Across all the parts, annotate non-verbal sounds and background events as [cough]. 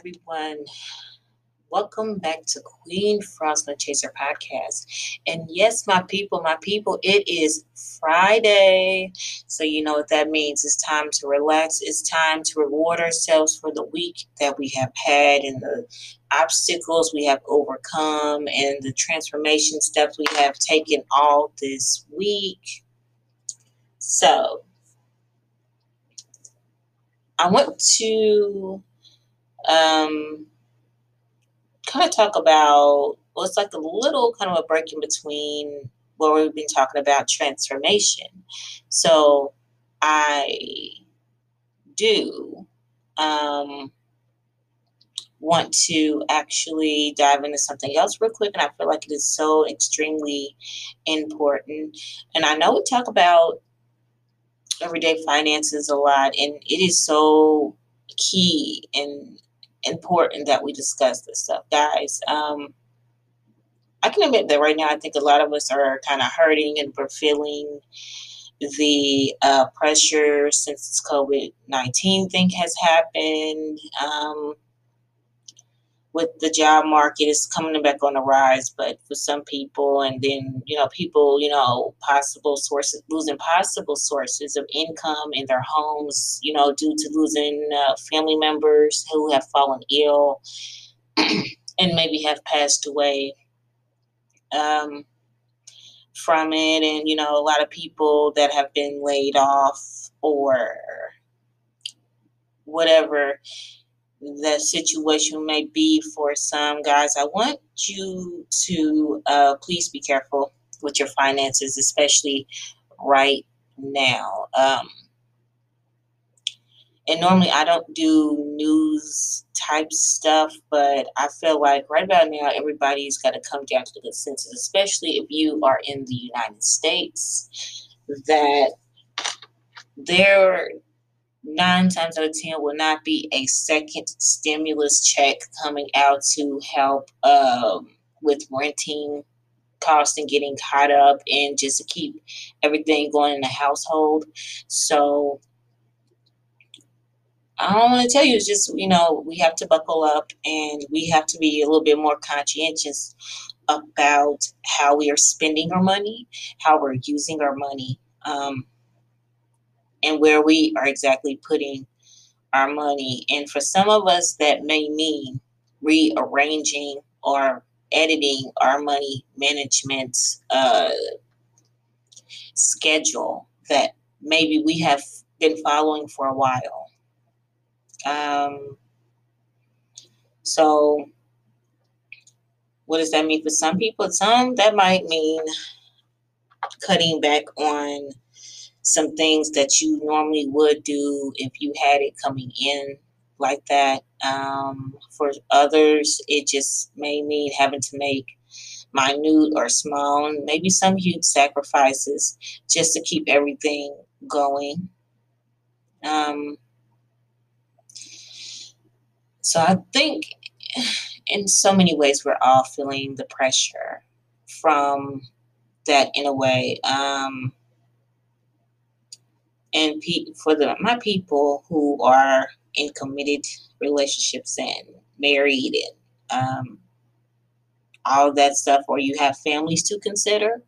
everyone. Welcome back to Queen Frosna Chaser podcast. And yes, my people, my people, it is Friday. So, you know what that means. It's time to relax. It's time to reward ourselves for the week that we have had and the obstacles we have overcome and the transformation steps we have taken all this week. So, I want to um, kind of talk about well, it's like a little kind of a break in between where we've been talking about transformation. So I do um, want to actually dive into something else real quick, and I feel like it is so extremely important. And I know we talk about everyday finances a lot, and it is so key and important that we discuss this stuff, guys. Um, I can admit that right now, I think a lot of us are kind of hurting and we're feeling the uh, pressure since this COVID 19 thing has happened. Um, with the job market is coming back on the rise, but for some people, and then you know, people, you know, possible sources losing possible sources of income in their homes, you know, due to losing uh, family members who have fallen ill [clears throat] and maybe have passed away um, from it, and you know, a lot of people that have been laid off or whatever the situation may be for some guys. I want you to uh, please be careful with your finances, especially right now. Um, and normally I don't do news type stuff, but I feel like right about now everybody's got to come down to the consensus, especially if you are in the United States, that there nine times out of ten will not be a second stimulus check coming out to help um, with renting costs and getting caught up and just to keep everything going in the household. So I don't want to tell you, it's just, you know, we have to buckle up and we have to be a little bit more conscientious about how we are spending our money, how we're using our money. Um, and where we are exactly putting our money. And for some of us, that may mean rearranging or editing our money management uh, schedule that maybe we have been following for a while. Um, so, what does that mean for some people? Some that might mean cutting back on some things that you normally would do if you had it coming in like that. Um, for others, it just may mean having to make minute or small, maybe some huge sacrifices just to keep everything going. Um, so I think in so many ways we're all feeling the pressure from that in a way. Um, and pe- for the my people who are in committed relationships and married and um, all that stuff, or you have families to consider.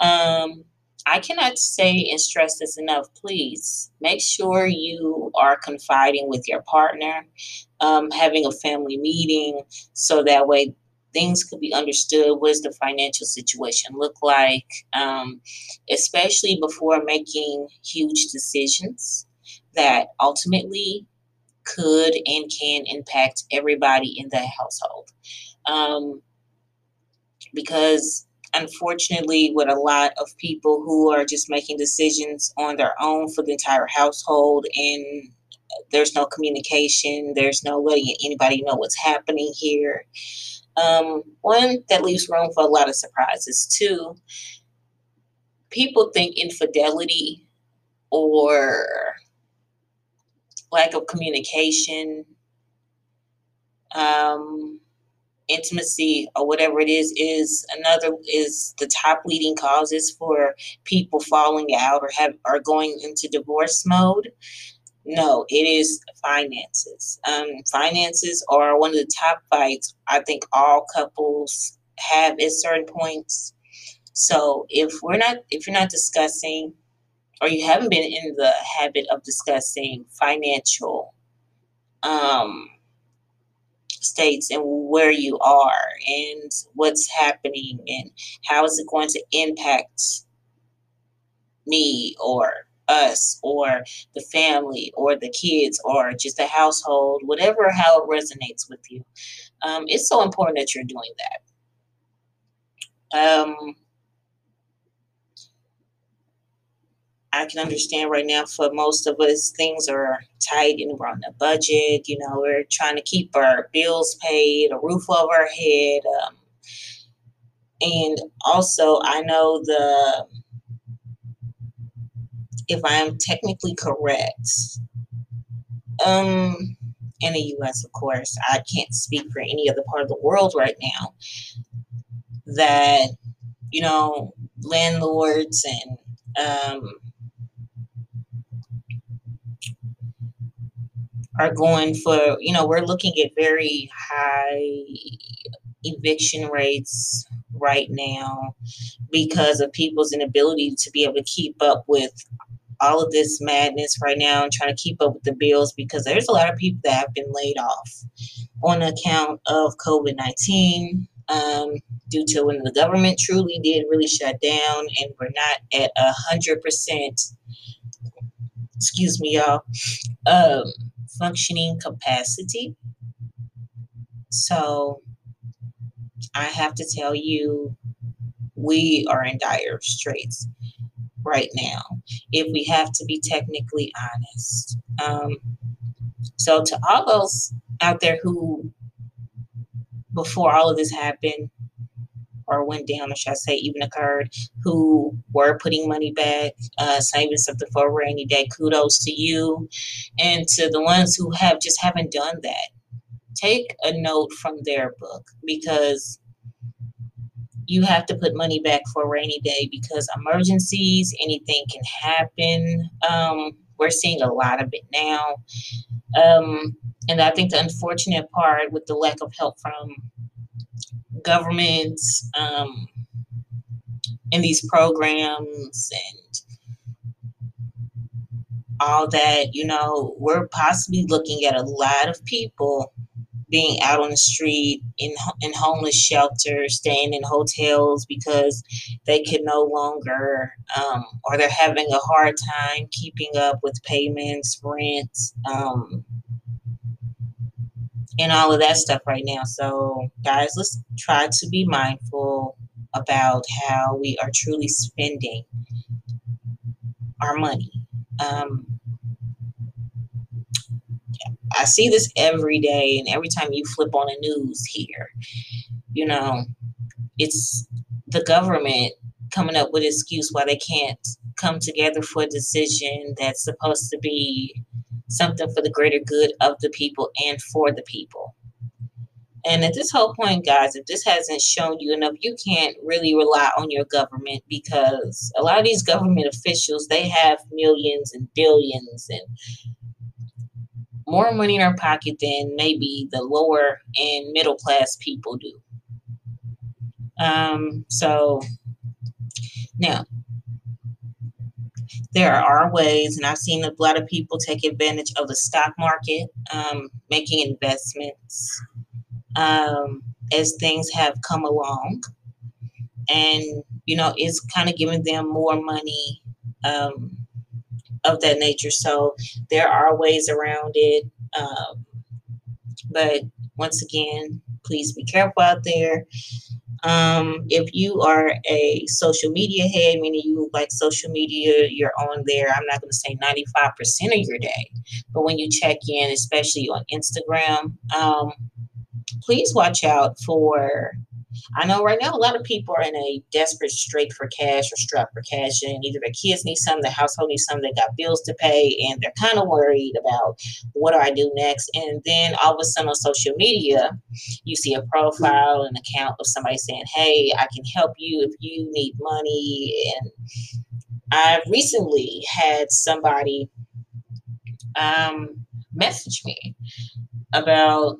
Um, I cannot say and stress this enough. Please make sure you are confiding with your partner, um, having a family meeting, so that way things could be understood. What does the financial situation look like? Um, especially before making huge decisions that ultimately could and can impact everybody in the household. Um, because unfortunately, with a lot of people who are just making decisions on their own for the entire household and there's no communication, there's no letting anybody know what's happening here. Um, one, that leaves room for a lot of surprises. Two, people think infidelity or lack of communication, um, intimacy, or whatever it is, is another is the top leading causes for people falling out or have are going into divorce mode. No, it is finances. Um, finances are one of the top fights I think all couples have at certain points. So if we're not, if you're not discussing, or you haven't been in the habit of discussing financial um, states and where you are and what's happening and how is it going to impact me or us or the family or the kids or just the household, whatever how it resonates with you. Um, it's so important that you're doing that. Um, I can understand right now for most of us, things are tight and we're on a budget. You know, we're trying to keep our bills paid, a roof over our head. Um, and also, I know the if I am technically correct, um, in the US, of course, I can't speak for any other part of the world right now, that, you know, landlords and, um, are going for, you know, we're looking at very high eviction rates right now because of people's inability to be able to keep up with all of this madness right now and trying to keep up with the bills because there's a lot of people that have been laid off on account of COVID 19. Um, due to when the government truly did really shut down and we're not at a hundred percent excuse me y'all um, functioning capacity so i have to tell you we are in dire straits right now, if we have to be technically honest. Um, so, to all those out there who, before all of this happened, or went down, or should I say, even occurred, who were putting money back, uh, saving something for a rainy day. Kudos to you, and to the ones who have just haven't done that. Take a note from their book because you have to put money back for a rainy day because emergencies, anything can happen. Um, we're seeing a lot of it now. Um, and I think the unfortunate part with the lack of help from governments um, in these programs and all that, you know, we're possibly looking at a lot of people being out on the street in in homeless shelters, staying in hotels because they can no longer, um, or they're having a hard time keeping up with payments, rent, um, and all of that stuff right now. So, guys, let's try to be mindful about how we are truly spending our money. Um, I see this every day, and every time you flip on the news here, you know, it's the government coming up with excuse why they can't come together for a decision that's supposed to be something for the greater good of the people and for the people. And at this whole point, guys, if this hasn't shown you enough, you can't really rely on your government because a lot of these government officials, they have millions and billions and more money in our pocket than maybe the lower and middle class people do. Um, so now there are ways, and I've seen a lot of people take advantage of the stock market, um, making investments um, as things have come along. And, you know, it's kind of giving them more money um, of that nature. So there are ways around it. Um, but once again, please be careful out there. Um, if you are a social media head, meaning you like social media, you're on there. I'm not going to say 95% of your day, but when you check in, especially on Instagram, um, please watch out for I know right now a lot of people are in a desperate strait for cash or strapped for cash, and either their kids need something, the household needs something, they got bills to pay, and they're kind of worried about what do I do next. And then all of a sudden on social media, you see a profile, an account of somebody saying, Hey, I can help you if you need money. And I recently had somebody um, message me about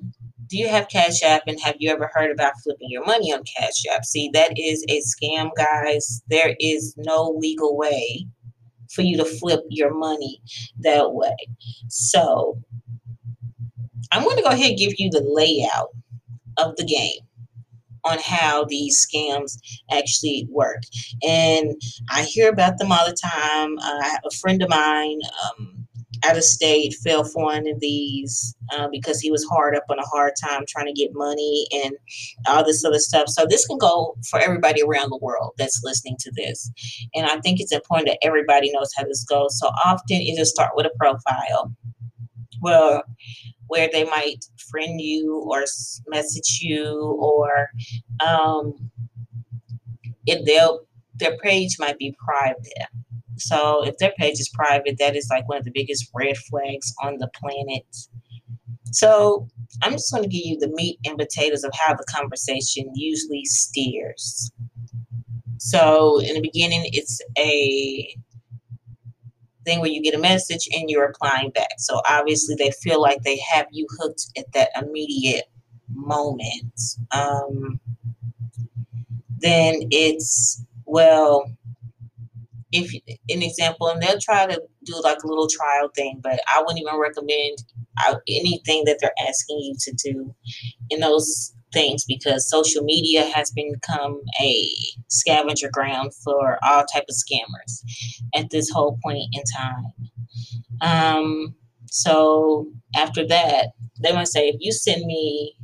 do you have Cash App and have you ever heard about flipping your money on Cash App? See, that is a scam, guys. There is no legal way for you to flip your money that way. So, I'm going to go ahead and give you the layout of the game on how these scams actually work. And I hear about them all the time. Uh, a friend of mine um, out of state fell for one of these uh, because he was hard up on a hard time trying to get money and all this other stuff. So this can go for everybody around the world that's listening to this. And I think it's important that everybody knows how this goes. So often it just start with a profile. Well, where they might friend you or message you or um, if they'll their page might be private. So if their page is private, that is like one of the biggest red flags on the planet. So I'm just going to give you the meat and potatoes of how the conversation usually steers. So in the beginning, it's a thing where you get a message and you're replying back. So obviously they feel like they have you hooked at that immediate moment. Um, then it's well, if an example, and they'll try to do like a little trial thing, but I wouldn't even recommend uh, anything that they're asking you to do in those things because social media has become a scavenger ground for all type of scammers at this whole point in time. Um, so after that, they might say, if you send me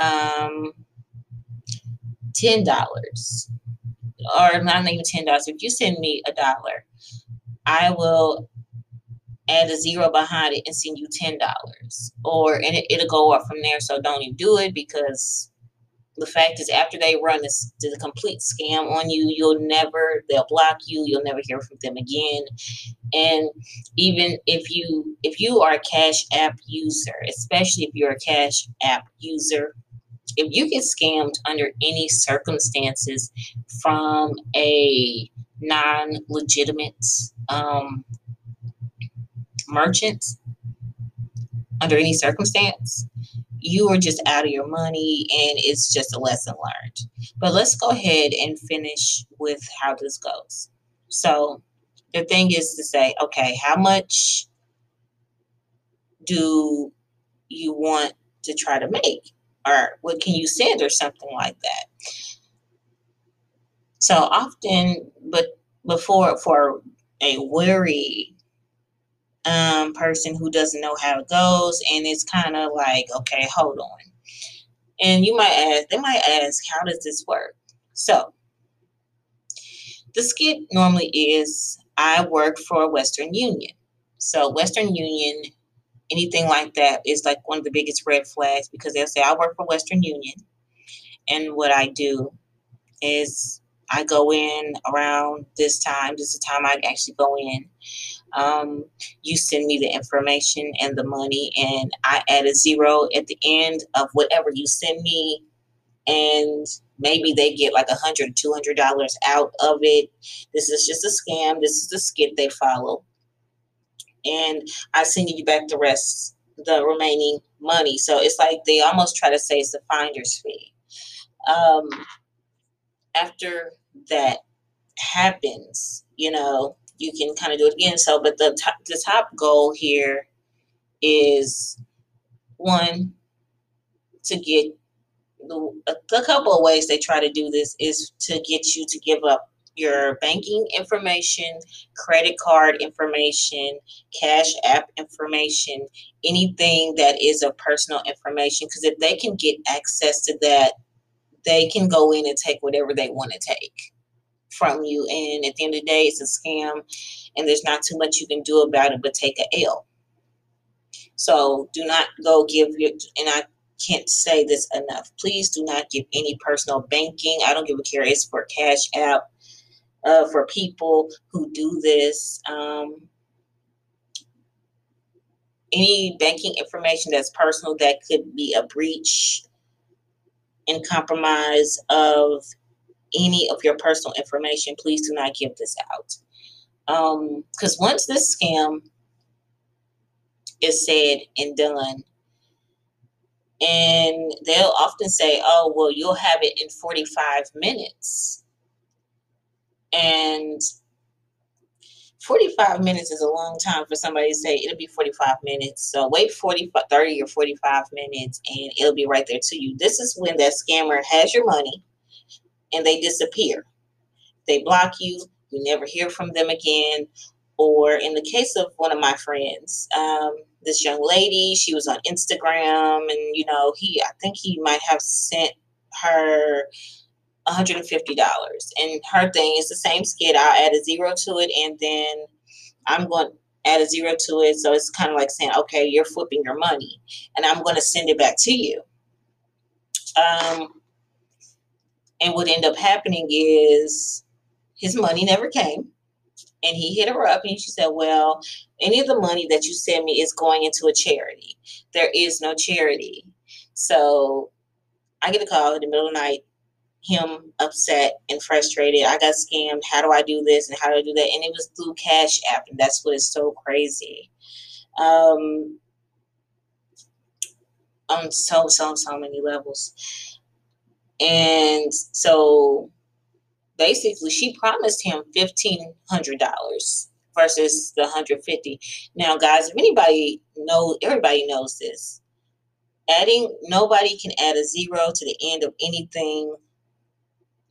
um, ten dollars, or not even ten dollars, if you send me a dollar, I will add a zero behind it and send you ten dollars. Or and it, it'll go up from there. So don't even do it because the fact is after they run this the complete scam on you you'll never they'll block you. You'll never hear from them again. And even if you if you are a cash app user especially if you're a cash app user if you get scammed under any circumstances from a non-legitimate um, merchant under any circumstance you are just out of your money and it's just a lesson learned. But let's go ahead and finish with how this goes. So the thing is to say, okay, how much do you want to try to make? Or what can you send or something like that? So often, but before for a wary um, person who doesn't know how it goes, and it's kind of like, okay, hold on. And you might ask, they might ask, how does this work? So, the skit normally is I work for Western Union. So, Western Union, anything like that is like one of the biggest red flags because they'll say, I work for Western Union. And what I do is I go in around this time. This is the time I actually go in. Um, you send me the information and the money, and I add a zero at the end of whatever you send me, and maybe they get like a hundred, two hundred dollars out of it. This is just a scam. This is the skit they follow, and I send you back the rest, the remaining money. So it's like they almost try to say it's the finder's fee. Um, after that happens, you know, you can kind of do it again. So, but the top, the top goal here is one to get the, a, couple of ways they try to do this is to get you to give up your banking information, credit card information, cash app information, anything that is a personal information. Because if they can get access to that, they can go in and take whatever they want to take from you. And at the end of the day, it's a scam, and there's not too much you can do about it but take a L. So do not go give your, and I can't say this enough. Please do not give any personal banking. I don't give a care. It's for Cash App, uh, for people who do this. Um, any banking information that's personal that could be a breach and compromise of any of your personal information, please do not give this out. Because um, once this scam is said and done. And they'll often say, oh, well, you'll have it in 45 minutes. And 45 minutes is a long time for somebody to say it'll be 45 minutes. So wait 40, 30 or 45 minutes and it'll be right there to you. This is when that scammer has your money and they disappear. They block you, you never hear from them again. Or in the case of one of my friends, um, this young lady, she was on Instagram and, you know, he, I think he might have sent her $150. And her thing is the same skid. I'll add a zero to it and then I'm going to add a zero to it. So it's kind of like saying, okay, you're flipping your money and I'm going to send it back to you. Um, and what ended up happening is his money never came. And he hit her up and she said, Well, any of the money that you send me is going into a charity. There is no charity. So I get a call in the middle of the night him upset and frustrated. I got scammed. How do I do this and how do I do that? And it was through Cash App, and that's what is so crazy. Um, on so so so many levels. And so basically she promised him fifteen hundred dollars versus the hundred fifty. Now, guys, if anybody know everybody knows this. Adding nobody can add a zero to the end of anything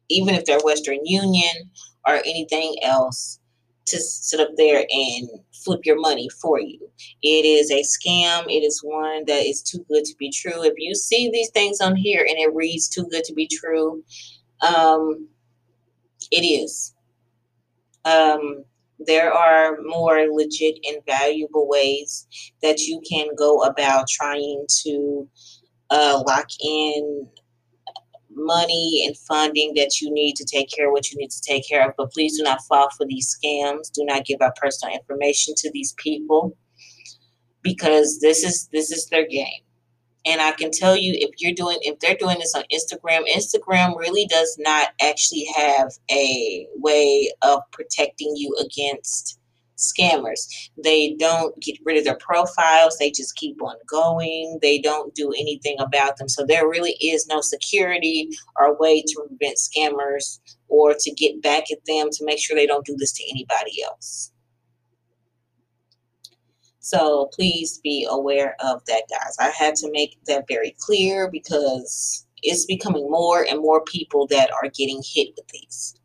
even if they're Western Union or anything else, to sit up there and flip your money for you. It is a scam. It is one that is too good to be true. If you see these things on here and it reads too good to be true, um, it is. Um, there are more legit and valuable ways that you can go about trying to uh, lock in money and funding that you need to take care of what you need to take care of. But please do not fall for these scams. Do not give out personal information to these people because this is this is their game. And I can tell you if you're doing if they're doing this on Instagram, Instagram really does not actually have a way of protecting you against scammers. They don't get rid of their profiles, they just keep on going. They don't do anything about them. So there really is no security or way to prevent scammers or to get back at them to make sure they don't do this to anybody else. So please be aware of that, guys. I had to make that very clear because it's becoming more and more people that are getting hit with these.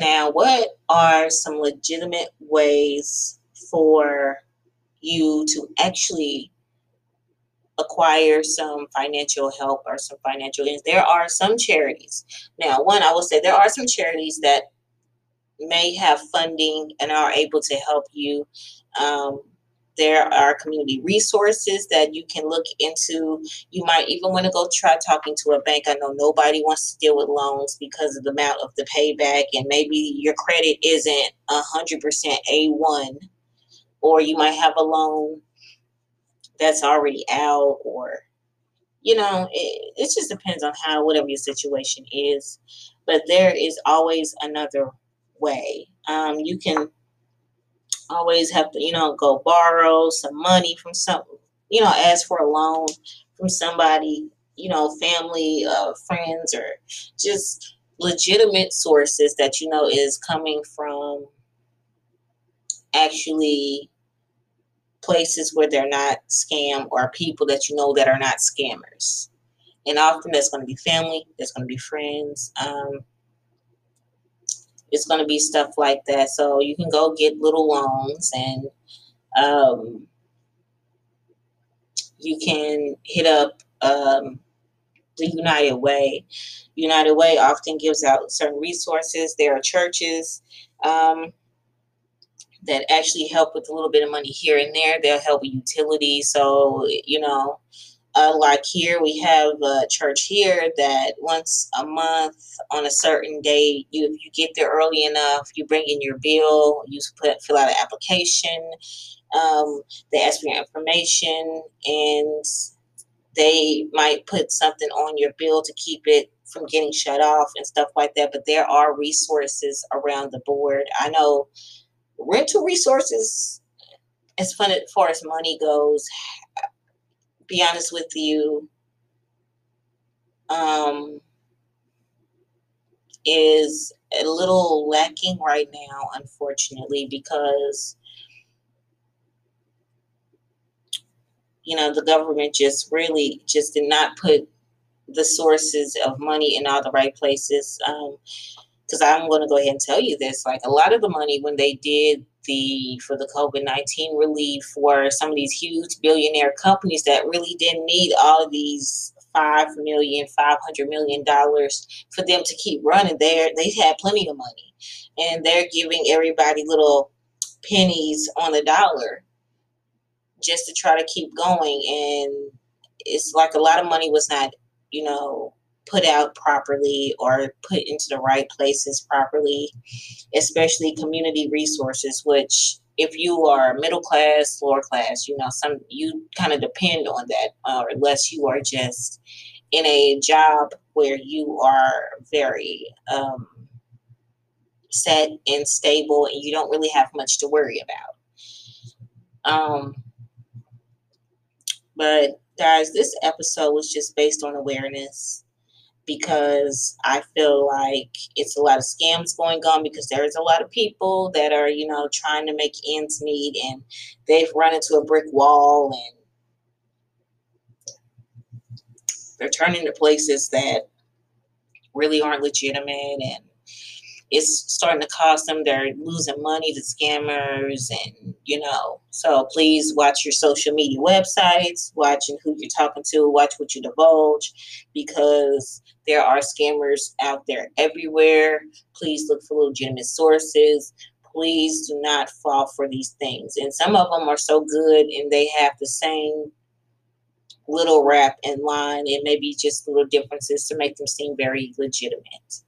Now, what are some legitimate ways for you to actually acquire some financial help or some financial aids? There are some charities. Now, one, I will say there are some charities that may have funding and are able to help you um, there are community resources that you can look into. You might even want to go try talking to a bank. I know nobody wants to deal with loans because of the amount of the payback, and maybe your credit isn't a hundred percent A one, or you might have a loan that's already out, or you know, it, it just depends on how whatever your situation is. But there is always another way. Um, you can always have to, you know, go borrow some money from some, you know, ask for a loan from somebody, you know, family, uh, friends, or just legitimate sources that you know is coming from actually places where they're not scam or people that you know that are not scammers. And often that's going to be family, that's going to be friends. Um, it's going to be stuff like that. So you can go get little loans and um, you can hit up um, the United Way. United Way often gives out certain resources. There are churches um, that actually help with a little bit of money here and there. They'll help with utilities. So, you know, uh, like here, we have a church here that once a month on a certain day, you you get there early enough, you bring in your bill, you put fill out an application. Um, they ask for your information, and they might put something on your bill to keep it from getting shut off and stuff like that. But there are resources around the board. I know rental resources, as far as money goes, be honest with you, um, is a little lacking right now, unfortunately, because you know the government just really just did not put the sources of money in all the right places. Because I'm going to go ahead and tell you this: like a lot of the money when they did the for the COVID nineteen relief for some of these huge billionaire companies that really didn't need all of these five million, five hundred million dollars for them to keep running. There, they had plenty of money, and they're giving everybody little pennies on the dollar just to try to keep going. And it's like a lot of money was not, you know, put out properly or put into the right places properly, especially community resources, which if you are middle class, lower class, you know, some you kind of depend on that, uh, unless you are just in a job where you are very um, set and stable, and you don't really have much to worry about. Um, but guys, this episode was just based on awareness because I feel like it's a lot of scams going on because there's a lot of people that are, you know, trying to make ends meet and they've run into a brick wall and they're turning to places that really aren't legitimate and it's starting to cost them. They're losing money to scammers, and you know. So please watch your social media websites, watching who you're talking to, watch what you divulge, because there are scammers out there everywhere. Please look for legitimate sources. Please do not fall for these things. And some of them are so good, and they have the same little wrap and line. It may be just little differences to make them seem very legitimate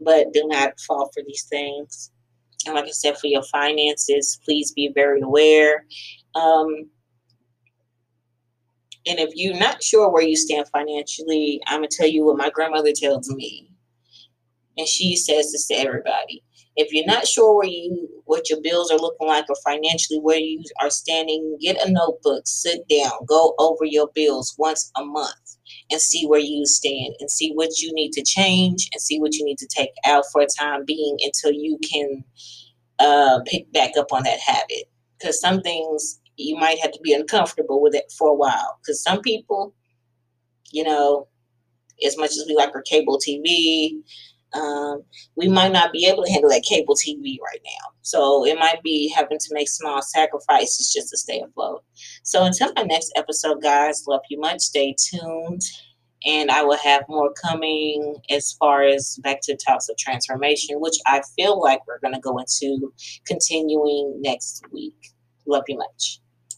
but do not fall for these things. And like I said, for your finances, please be very aware. Um, and if you're not sure where you stand financially, I'm going to tell you what my grandmother tells me. And she says this to everybody. If you're not sure where you what your bills are looking like or financially where you are standing, get a notebook, sit down, go over your bills once a month and see where you stand and see what you need to change and see what you need to take out for a time being until you can uh, pick back up on that habit. Because some things you might have to be uncomfortable with it for a while. Because some people, you know, as much as we like our cable TV, um, we might not be able to handle that cable TV right now. So it might be having to make small sacrifices just to stay afloat. So until my next episode, guys, love you much. Stay tuned. And I will have more coming as far as back to talks of transformation, which I feel like we're going to go into continuing next week. Love you much.